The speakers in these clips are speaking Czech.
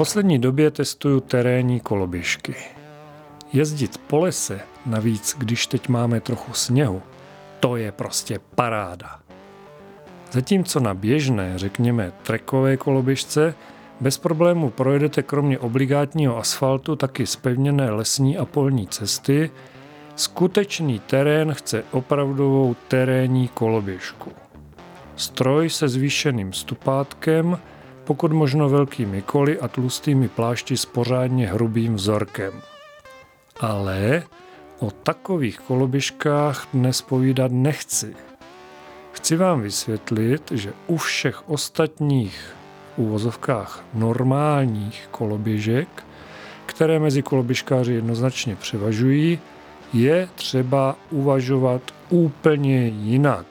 poslední době testuju terénní koloběžky. Jezdit po lese, navíc když teď máme trochu sněhu, to je prostě paráda. Zatímco na běžné, řekněme, trekové koloběžce bez problému projedete kromě obligátního asfaltu taky spevněné lesní a polní cesty, skutečný terén chce opravdovou terénní koloběžku. Stroj se zvýšeným stupátkem, pokud možno velkými koly a tlustými plášti s pořádně hrubým vzorkem. Ale o takových koloběžkách dnes povídat nechci. Chci vám vysvětlit, že u všech ostatních úvozovkách normálních koloběžek, které mezi koloběžkáři jednoznačně převažují, je třeba uvažovat úplně jinak.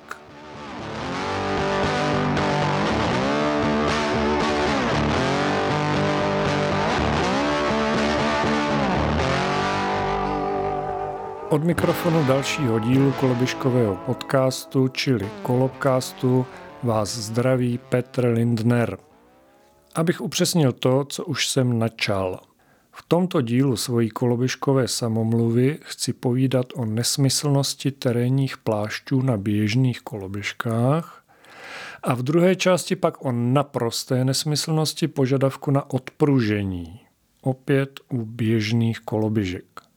Od mikrofonu dalšího dílu koloběžkového podcastu, čili Kolobcastu, vás zdraví Petr Lindner. Abych upřesnil to, co už jsem načal. V tomto dílu svojí koloběžkové samomluvy chci povídat o nesmyslnosti terénních plášťů na běžných koloběžkách a v druhé části pak o naprosté nesmyslnosti požadavku na odpružení, opět u běžných koloběžek.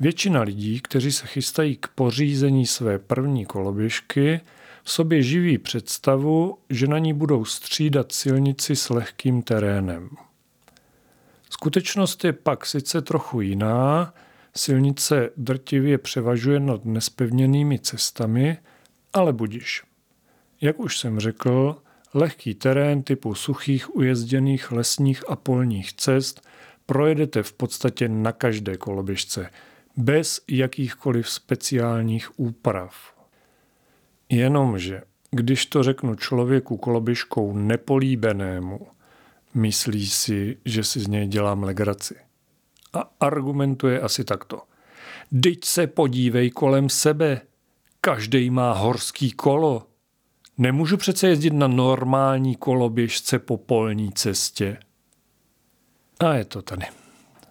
Většina lidí, kteří se chystají k pořízení své první koloběžky, v sobě živí představu, že na ní budou střídat silnici s lehkým terénem. Skutečnost je pak sice trochu jiná, silnice drtivě převažuje nad nespevněnými cestami, ale budiš. Jak už jsem řekl, lehký terén typu suchých ujezděných lesních a polních cest projedete v podstatě na každé koloběžce, bez jakýchkoliv speciálních úprav. Jenomže, když to řeknu člověku koloběžkou nepolíbenému, myslí si, že si z něj dělám legraci. A argumentuje asi takto. Dyť se podívej kolem sebe, každý má horský kolo. Nemůžu přece jezdit na normální koloběžce po polní cestě. A je to tady.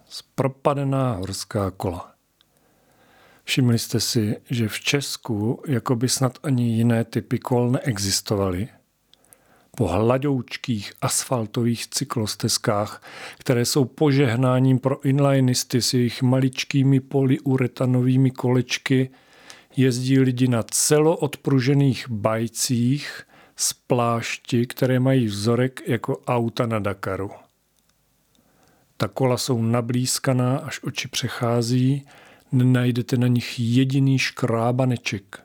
Zpropadená horská kola. Všimli jste si, že v Česku jako by snad ani jiné typy kol neexistovaly? Po hladoučkých asfaltových cyklostezkách, které jsou požehnáním pro inlinisty s jejich maličkými polyuretanovými kolečky, jezdí lidi na celoodpružených bajcích z plášti, které mají vzorek jako auta na Dakaru. Ta kola jsou nablízkaná, až oči přechází nenajdete na nich jediný škrábaneček.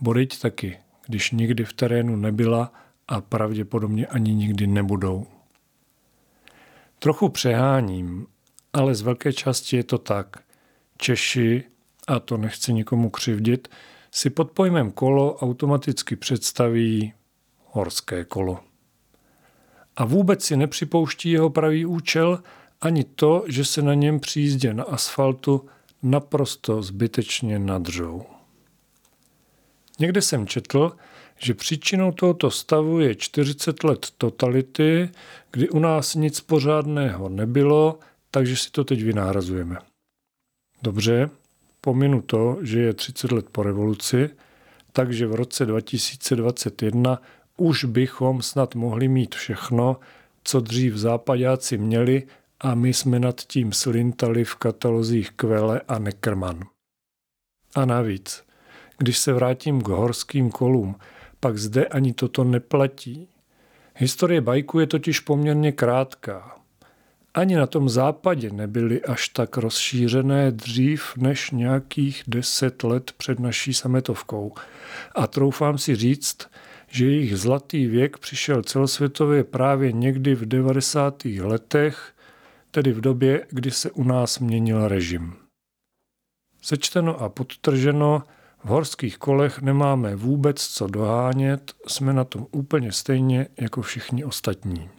Boryť taky, když nikdy v terénu nebyla a pravděpodobně ani nikdy nebudou. Trochu přeháním, ale z velké části je to tak. Češi, a to nechci nikomu křivdit, si pod pojmem kolo automaticky představí horské kolo. A vůbec si nepřipouští jeho pravý účel ani to, že se na něm při jízdě na asfaltu naprosto zbytečně nadřou. Někde jsem četl, že příčinou tohoto stavu je 40 let totality, kdy u nás nic pořádného nebylo, takže si to teď vynahrazujeme. Dobře, pominu to, že je 30 let po revoluci, takže v roce 2021 už bychom snad mohli mít všechno, co dřív západáci měli a my jsme nad tím slintali v katalozích Kvele a Neckermann. A navíc, když se vrátím k horským kolům, pak zde ani toto neplatí. Historie bajku je totiž poměrně krátká. Ani na tom západě nebyly až tak rozšířené dřív než nějakých deset let před naší sametovkou. A troufám si říct, že jejich zlatý věk přišel celosvětově právě někdy v 90. letech tedy v době, kdy se u nás měnil režim. Sečteno a podtrženo, v horských kolech nemáme vůbec co dohánět, jsme na tom úplně stejně jako všichni ostatní.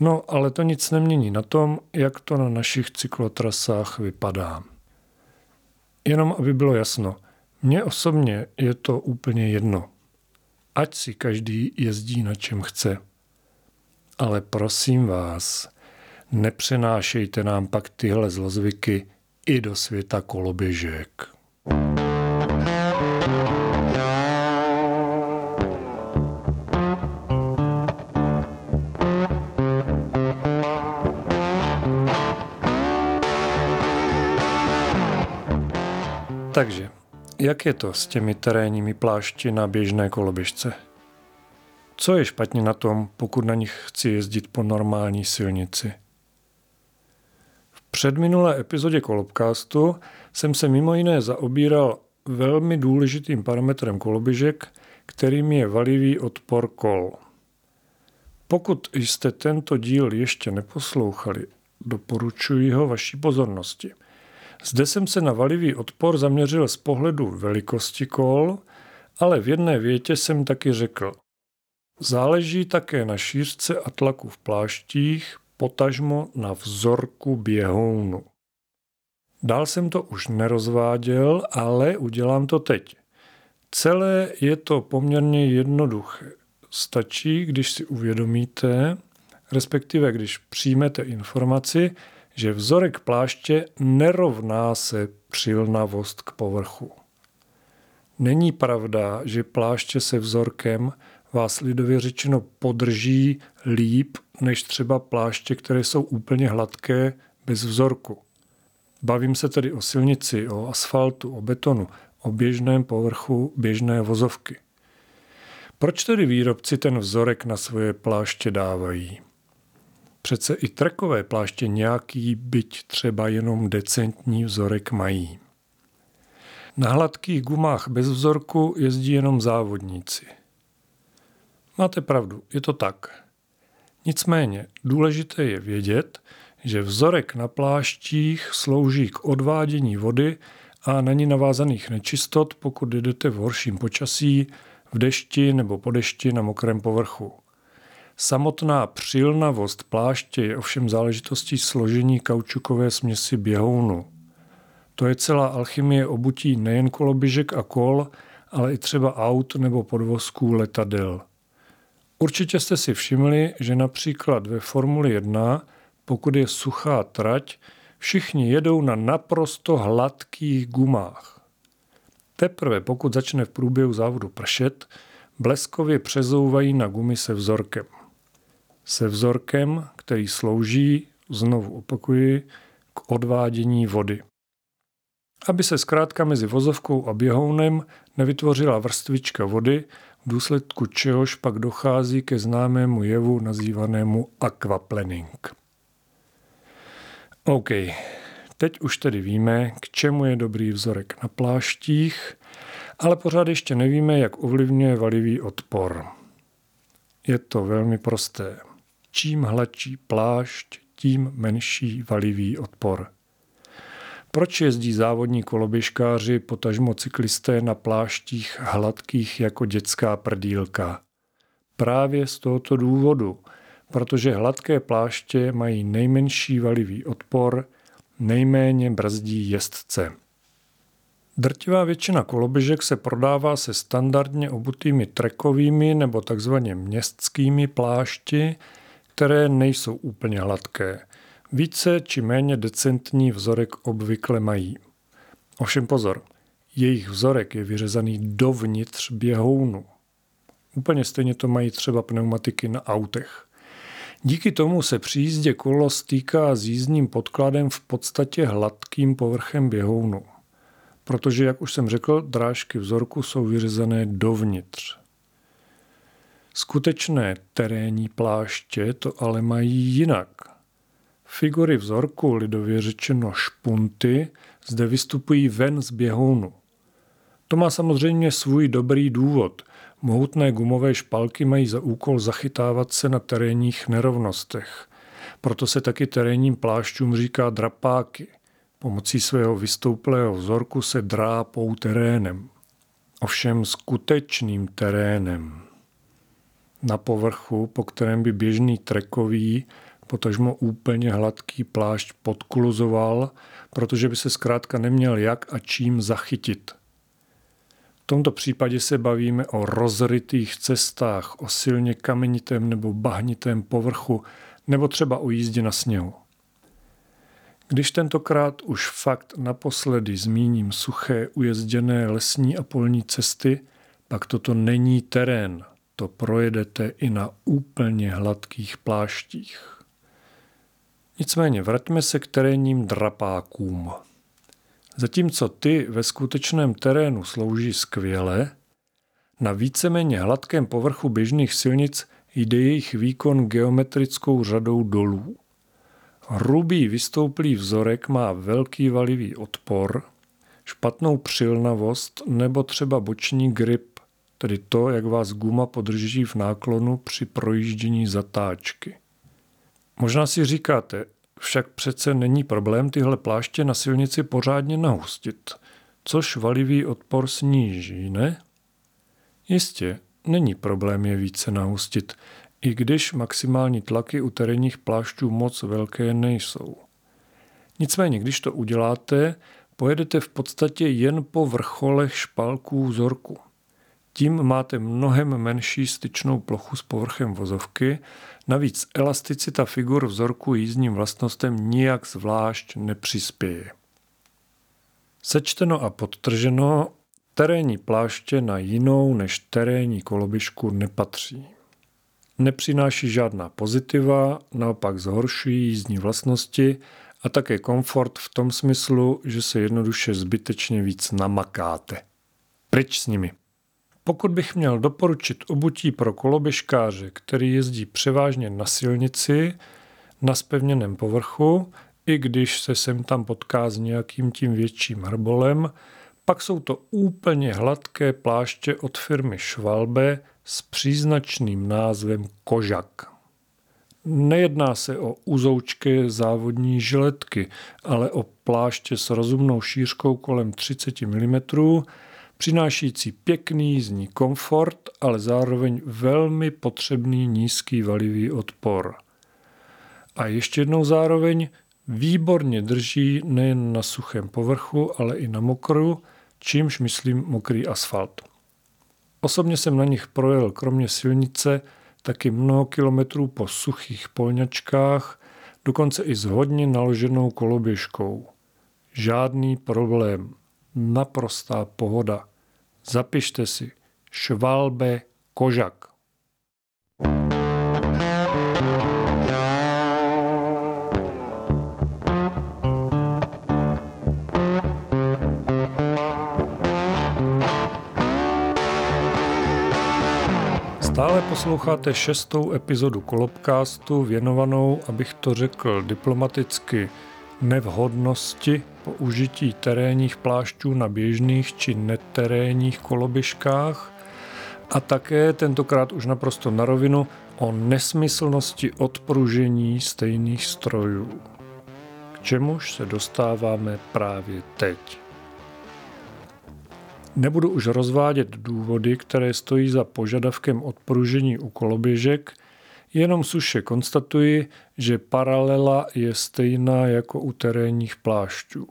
No, ale to nic nemění na tom, jak to na našich cyklotrasách vypadá. Jenom aby bylo jasno, mně osobně je to úplně jedno. Ať si každý jezdí na čem chce. Ale prosím vás, nepřenášejte nám pak tyhle zlozvyky i do světa koloběžek. Takže, jak je to s těmi terénními plášti na běžné koloběžce? Co je špatně na tom, pokud na nich chci jezdit po normální silnici? Předminulé epizodě Kolobcastu jsem se mimo jiné zaobíral velmi důležitým parametrem koloběžek, kterým je valivý odpor kol. Pokud jste tento díl ještě neposlouchali, doporučuji ho vaší pozornosti – zde jsem se na valivý odpor zaměřil z pohledu velikosti kol, ale v jedné větě jsem taky řekl. Záleží také na šířce a tlaku v pláštích, potažmo na vzorku běhounu. Dál jsem to už nerozváděl, ale udělám to teď. Celé je to poměrně jednoduché. Stačí, když si uvědomíte, respektive když přijmete informaci, že vzorek pláště nerovná se přilnavost k povrchu. Není pravda, že pláště se vzorkem vás lidově řečeno podrží líp než třeba pláště, které jsou úplně hladké bez vzorku. Bavím se tedy o silnici, o asfaltu, o betonu, o běžném povrchu běžné vozovky. Proč tedy výrobci ten vzorek na svoje pláště dávají? Přece i trekové pláště nějaký, byť třeba jenom decentní vzorek mají. Na hladkých gumách bez vzorku jezdí jenom závodníci. Máte pravdu, je to tak. Nicméně důležité je vědět, že vzorek na pláštích slouží k odvádění vody a na ní navázaných nečistot, pokud jdete v horším počasí, v dešti nebo po dešti na mokrém povrchu. Samotná přilnavost pláště je ovšem záležitostí složení kaučukové směsi běhounu. To je celá alchymie obutí nejen koloběžek a kol, ale i třeba aut nebo podvozků letadel. Určitě jste si všimli, že například ve Formuli 1, pokud je suchá trať, všichni jedou na naprosto hladkých gumách. Teprve pokud začne v průběhu závodu pršet, bleskově přezouvají na gumy se vzorkem se vzorkem, který slouží, znovu opakuji, k odvádění vody. Aby se zkrátka mezi vozovkou a běhounem nevytvořila vrstvička vody, v důsledku čehož pak dochází ke známému jevu nazývanému aquaplaning. OK, teď už tedy víme, k čemu je dobrý vzorek na pláštích, ale pořád ještě nevíme, jak ovlivňuje valivý odpor. Je to velmi prosté. Čím hladší plášť, tím menší valivý odpor. Proč jezdí závodní koloběžkáři, potažmo cyklisté na pláštích hladkých jako dětská prdílka? Právě z tohoto důvodu, protože hladké pláště mají nejmenší valivý odpor, nejméně brzdí jezdce. Drtivá většina koloběžek se prodává se standardně obutými trekovými nebo takzvaně městskými plášti, které nejsou úplně hladké. Více či méně decentní vzorek obvykle mají. Ovšem pozor, jejich vzorek je vyřezaný dovnitř běhounu. Úplně stejně to mají třeba pneumatiky na autech. Díky tomu se při jízdě kolo stýká s jízdním podkladem v podstatě hladkým povrchem běhounu. Protože, jak už jsem řekl, drážky vzorku jsou vyřezané dovnitř. Skutečné terénní pláště to ale mají jinak. Figury vzorku, lidově řečeno špunty, zde vystupují ven z běhounu. To má samozřejmě svůj dobrý důvod. Mohutné gumové špalky mají za úkol zachytávat se na terénních nerovnostech. Proto se taky terénním plášťům říká drapáky. Pomocí svého vystouplého vzorku se drápou terénem. Ovšem skutečným terénem na povrchu, po kterém by běžný trekový, potažmo úplně hladký plášť podkluzoval, protože by se zkrátka neměl jak a čím zachytit. V tomto případě se bavíme o rozrytých cestách, o silně kamenitém nebo bahnitém povrchu, nebo třeba o jízdě na sněhu. Když tentokrát už fakt naposledy zmíním suché, ujezděné lesní a polní cesty, pak toto není terén, to projedete i na úplně hladkých pláštích. Nicméně vraťme se k terénním drapákům. Zatímco ty ve skutečném terénu slouží skvěle, na víceméně hladkém povrchu běžných silnic jde jejich výkon geometrickou řadou dolů. Hrubý vystouplý vzorek má velký valivý odpor, špatnou přilnavost nebo třeba boční grip, tedy to, jak vás guma podrží v náklonu při projíždění zatáčky. Možná si říkáte, však přece není problém tyhle pláště na silnici pořádně nahustit, což valivý odpor sníží, ne? Jistě, není problém je více nahustit, i když maximální tlaky u terénních plášťů moc velké nejsou. Nicméně, když to uděláte, pojedete v podstatě jen po vrcholech špalků vzorku. Tím máte mnohem menší styčnou plochu s povrchem vozovky, navíc elasticita figur vzorku jízdním vlastnostem nijak zvlášť nepřispěje. Sečteno a podtrženo, terénní pláště na jinou než terénní koloběžku nepatří. Nepřináší žádná pozitiva, naopak zhoršují jízdní vlastnosti a také komfort v tom smyslu, že se jednoduše zbytečně víc namakáte. Pryč s nimi. Pokud bych měl doporučit obutí pro koloběžkáře, který jezdí převážně na silnici, na spevněném povrchu, i když se sem tam potká s nějakým tím větším hrbolem, pak jsou to úplně hladké pláště od firmy Schwalbe s příznačným názvem Kožak. Nejedná se o uzoučké závodní žiletky, ale o pláště s rozumnou šířkou kolem 30 mm, přinášící pěkný jízdní komfort, ale zároveň velmi potřebný nízký valivý odpor. A ještě jednou zároveň výborně drží nejen na suchém povrchu, ale i na mokru, čímž myslím mokrý asfalt. Osobně jsem na nich projel kromě silnice taky mnoho kilometrů po suchých polňačkách, dokonce i s hodně naloženou koloběžkou. Žádný problém. Naprostá pohoda. Zapište si. Švalbe Kožak. Stále posloucháte šestou epizodu Kolobcastu věnovanou, abych to řekl diplomaticky, nevhodnosti použití terénních plášťů na běžných či neterénních koloběžkách a také tentokrát už naprosto na rovinu o nesmyslnosti odpružení stejných strojů. K čemuž se dostáváme právě teď. Nebudu už rozvádět důvody, které stojí za požadavkem odpružení u koloběžek, jenom suše konstatuji, že paralela je stejná jako u terénních plášťů.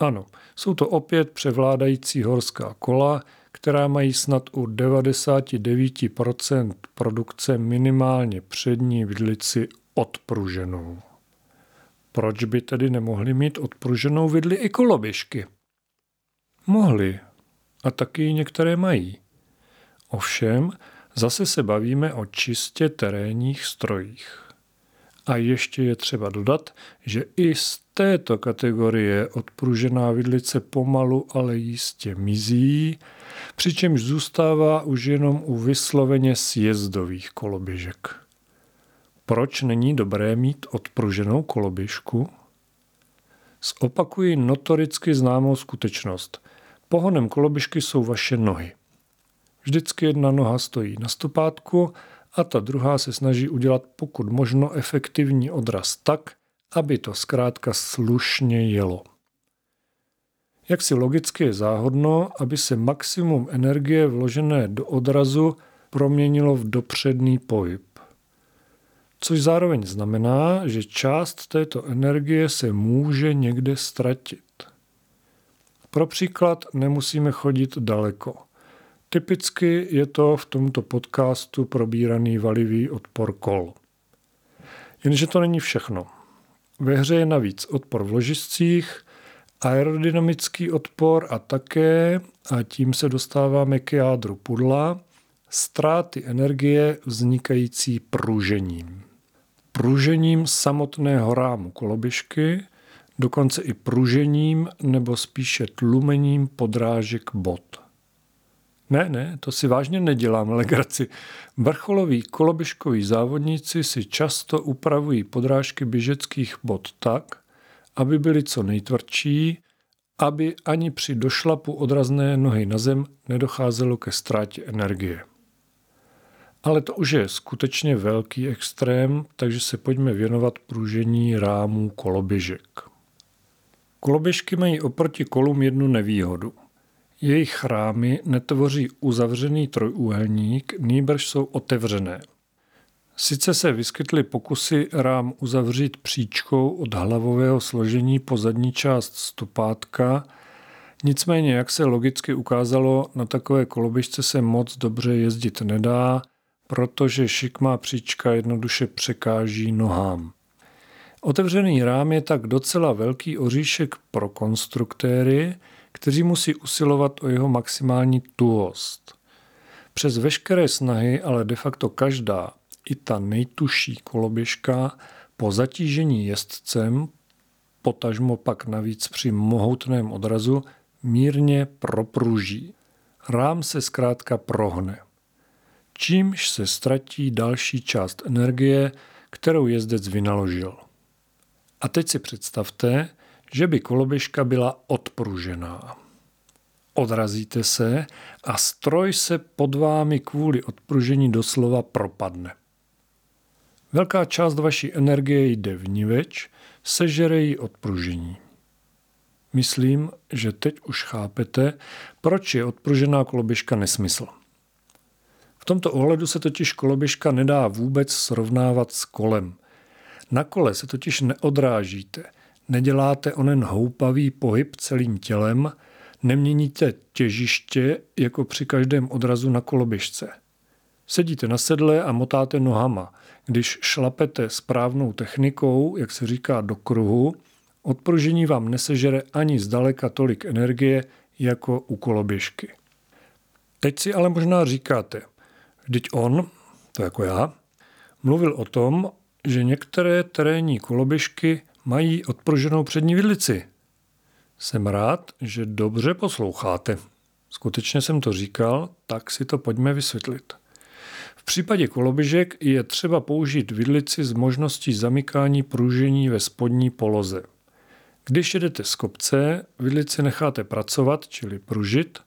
Ano, jsou to opět převládající horská kola, která mají snad u 99% produkce minimálně přední vidlici odpruženou. Proč by tedy nemohli mít odpruženou vidli i koloběžky? Mohli, a taky některé mají. Ovšem, zase se bavíme o čistě terénních strojích. A ještě je třeba dodat, že i z této kategorie odpružená vidlice pomalu, ale jistě mizí, přičemž zůstává už jenom u vysloveně sjezdových koloběžek. Proč není dobré mít odpruženou koloběžku? Zopakuji notoricky známou skutečnost – Pohonem koloběžky jsou vaše nohy. Vždycky jedna noha stojí na stopátku a ta druhá se snaží udělat pokud možno efektivní odraz tak, aby to zkrátka slušně jelo. Jak si logicky je záhodno, aby se maximum energie vložené do odrazu proměnilo v dopředný pohyb. Což zároveň znamená, že část této energie se může někde ztratit. Pro příklad nemusíme chodit daleko. Typicky je to v tomto podcastu probíraný valivý odpor kol. Jenže to není všechno. Ve hře je navíc odpor v ložiscích, aerodynamický odpor a také, a tím se dostáváme k jádru pudla, ztráty energie vznikající pružením. Pružením samotného rámu koloběžky, dokonce i pružením nebo spíše tlumením podrážek bot. Ne, ne, to si vážně nedělám legraci. Vrcholoví koloběžkoví závodníci si často upravují podrážky běžeckých bot tak, aby byly co nejtvrdší, aby ani při došlapu odrazné nohy na zem nedocházelo ke ztrátě energie. Ale to už je skutečně velký extrém, takže se pojďme věnovat pružení rámů koloběžek. Koloběžky mají oproti kolům jednu nevýhodu. Jejich rámy netvoří uzavřený trojúhelník, nýbrž jsou otevřené. Sice se vyskytly pokusy rám uzavřít příčkou od hlavového složení po zadní část stopátka, nicméně, jak se logicky ukázalo, na takové koloběžce se moc dobře jezdit nedá, protože šikmá příčka jednoduše překáží nohám. Otevřený rám je tak docela velký oříšek pro konstruktéry, kteří musí usilovat o jeho maximální tuhost. Přes veškeré snahy ale de facto každá, i ta nejtuší koloběžka, po zatížení jezdcem, potažmo pak navíc při mohutném odrazu, mírně propruží. Rám se zkrátka prohne. Čímž se ztratí další část energie, kterou jezdec vynaložil. A teď si představte, že by koloběžka byla odpružená. Odrazíte se a stroj se pod vámi kvůli odpružení doslova propadne. Velká část vaší energie jde vniveč, sežere ji odpružení. Myslím, že teď už chápete, proč je odpružená koloběžka nesmysl. V tomto ohledu se totiž koloběžka nedá vůbec srovnávat s kolem. Na kole se totiž neodrážíte – neděláte onen houpavý pohyb celým tělem, neměníte těžiště jako při každém odrazu na koloběžce. Sedíte na sedle a motáte nohama. Když šlapete správnou technikou, jak se říká do kruhu, odpružení vám nesežere ani zdaleka tolik energie jako u koloběžky. Teď si ale možná říkáte, vždyť on, to jako já, mluvil o tom, že některé terénní koloběžky mají odpruženou přední vidlici. Jsem rád, že dobře posloucháte. Skutečně jsem to říkal, tak si to pojďme vysvětlit. V případě koloběžek je třeba použít vidlici s možností zamykání pružení ve spodní poloze. Když jedete z kopce, vidlici necháte pracovat, čili pružit.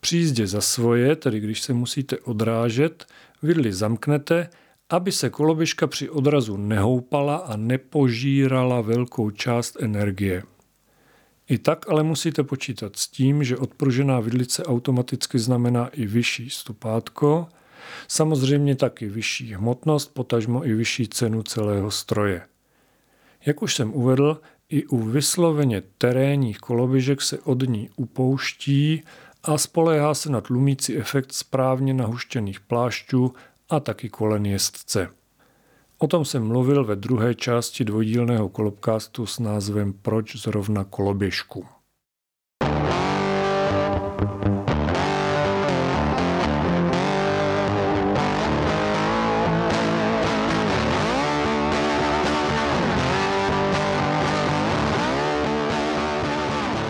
Při jízdě za svoje, tedy když se musíte odrážet, vidli zamknete aby se koloběžka při odrazu nehoupala a nepožírala velkou část energie. I tak ale musíte počítat s tím, že odpružená vidlice automaticky znamená i vyšší stupátko, samozřejmě taky vyšší hmotnost, potažmo i vyšší cenu celého stroje. Jak už jsem uvedl, i u vysloveně terénních koloběžek se od ní upouští a spoléhá se na tlumící efekt správně nahuštěných plášťů a taky kolen jezdce. O tom jsem mluvil ve druhé části dvojdílného kolobkástu s názvem Proč zrovna koloběžku.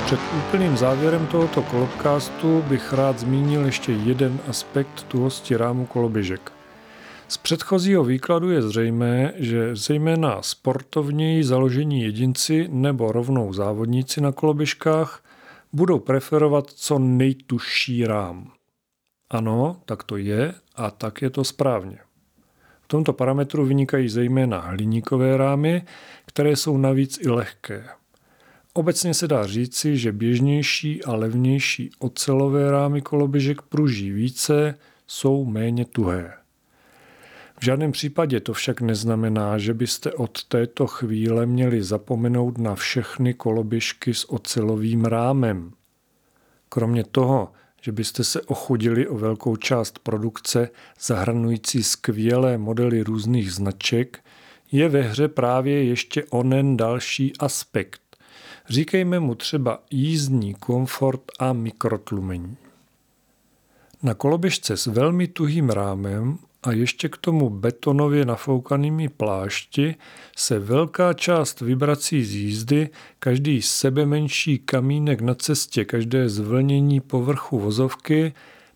Před úplným závěrem tohoto kolobkástu bych rád zmínil ještě jeden aspekt tuhosti rámu koloběžek – z předchozího výkladu je zřejmé, že zejména sportovněji založení jedinci nebo rovnou závodníci na koloběžkách budou preferovat co nejtužší rám. Ano, tak to je a tak je to správně. V tomto parametru vynikají zejména hliníkové rámy, které jsou navíc i lehké. Obecně se dá říci, že běžnější a levnější ocelové rámy koloběžek pruží více, jsou méně tuhé. V žádném případě to však neznamená, že byste od této chvíle měli zapomenout na všechny koloběžky s ocelovým rámem. Kromě toho, že byste se ochudili o velkou část produkce zahrnující skvělé modely různých značek, je ve hře právě ještě onen další aspekt. Říkejme mu třeba jízdní komfort a mikrotlumení. Na koloběžce s velmi tuhým rámem a ještě k tomu betonově nafoukanými plášti se velká část vibrací z jízdy, každý sebe menší kamínek na cestě, každé zvlnění povrchu vozovky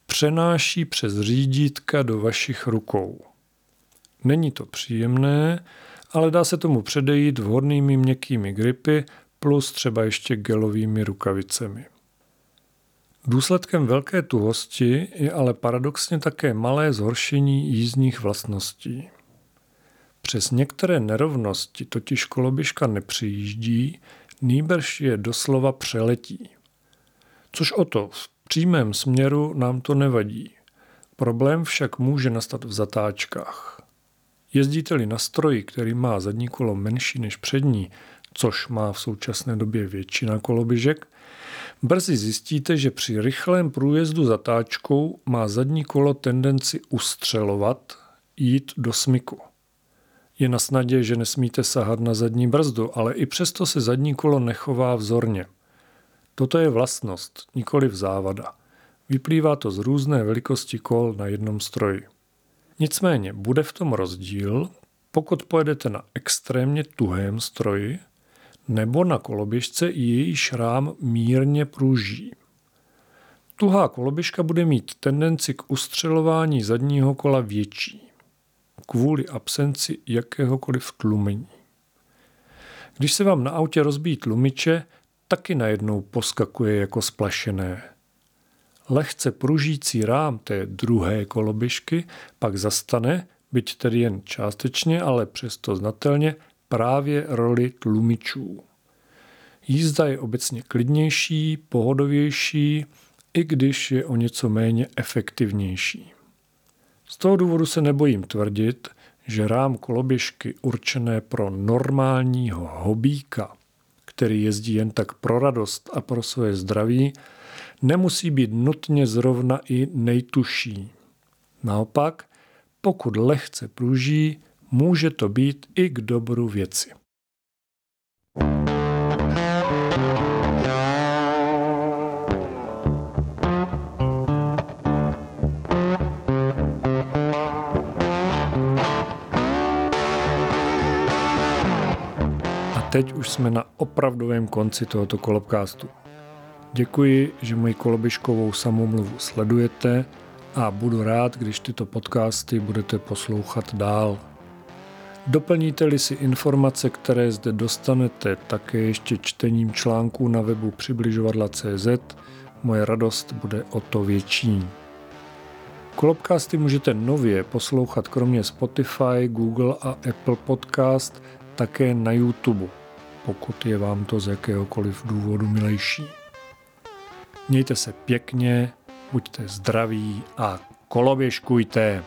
přenáší přes řídítka do vašich rukou. Není to příjemné, ale dá se tomu předejít vhodnými měkkými gripy plus třeba ještě gelovými rukavicemi. Důsledkem velké tuhosti je ale paradoxně také malé zhoršení jízdních vlastností. Přes některé nerovnosti totiž koloběžka nepřijíždí, nýbrž je doslova přeletí. Což o to v přímém směru nám to nevadí. Problém však může nastat v zatáčkách. Jezdíte-li na stroji, který má zadní kolo menší než přední, což má v současné době většina koloběžek, Brzy zjistíte, že při rychlém průjezdu zatáčkou má zadní kolo tendenci ustřelovat, jít do smyku. Je na snadě, že nesmíte sahat na zadní brzdu, ale i přesto se zadní kolo nechová vzorně. Toto je vlastnost, nikoli závada. Vyplývá to z různé velikosti kol na jednom stroji. Nicméně bude v tom rozdíl, pokud pojedete na extrémně tuhém stroji, nebo na koloběžce i její šrám mírně pruží. Tuhá koloběžka bude mít tendenci k ustřelování zadního kola větší, kvůli absenci jakéhokoliv tlumení. Když se vám na autě rozbíjí tlumiče, taky najednou poskakuje jako splašené. Lehce pružící rám té druhé koloběžky pak zastane, byť tedy jen částečně, ale přesto znatelně, právě roli tlumičů. Jízda je obecně klidnější, pohodovější, i když je o něco méně efektivnější. Z toho důvodu se nebojím tvrdit, že rám koloběžky určené pro normálního hobíka, který jezdí jen tak pro radost a pro svoje zdraví, nemusí být nutně zrovna i nejtuší. Naopak, pokud lehce pruží, může to být i k dobru věci. A teď už jsme na opravdovém konci tohoto kolobkástu. Děkuji, že moji koloběžkovou samomluvu sledujete a budu rád, když tyto podcasty budete poslouchat dál. Doplníte-li si informace, které zde dostanete, také ještě čtením článků na webu přibližovadla.cz, moje radost bude o to větší. Kolobcasty můžete nově poslouchat kromě Spotify, Google a Apple Podcast také na YouTube, pokud je vám to z jakéhokoliv důvodu milejší. Mějte se pěkně, buďte zdraví a koloběžkujte.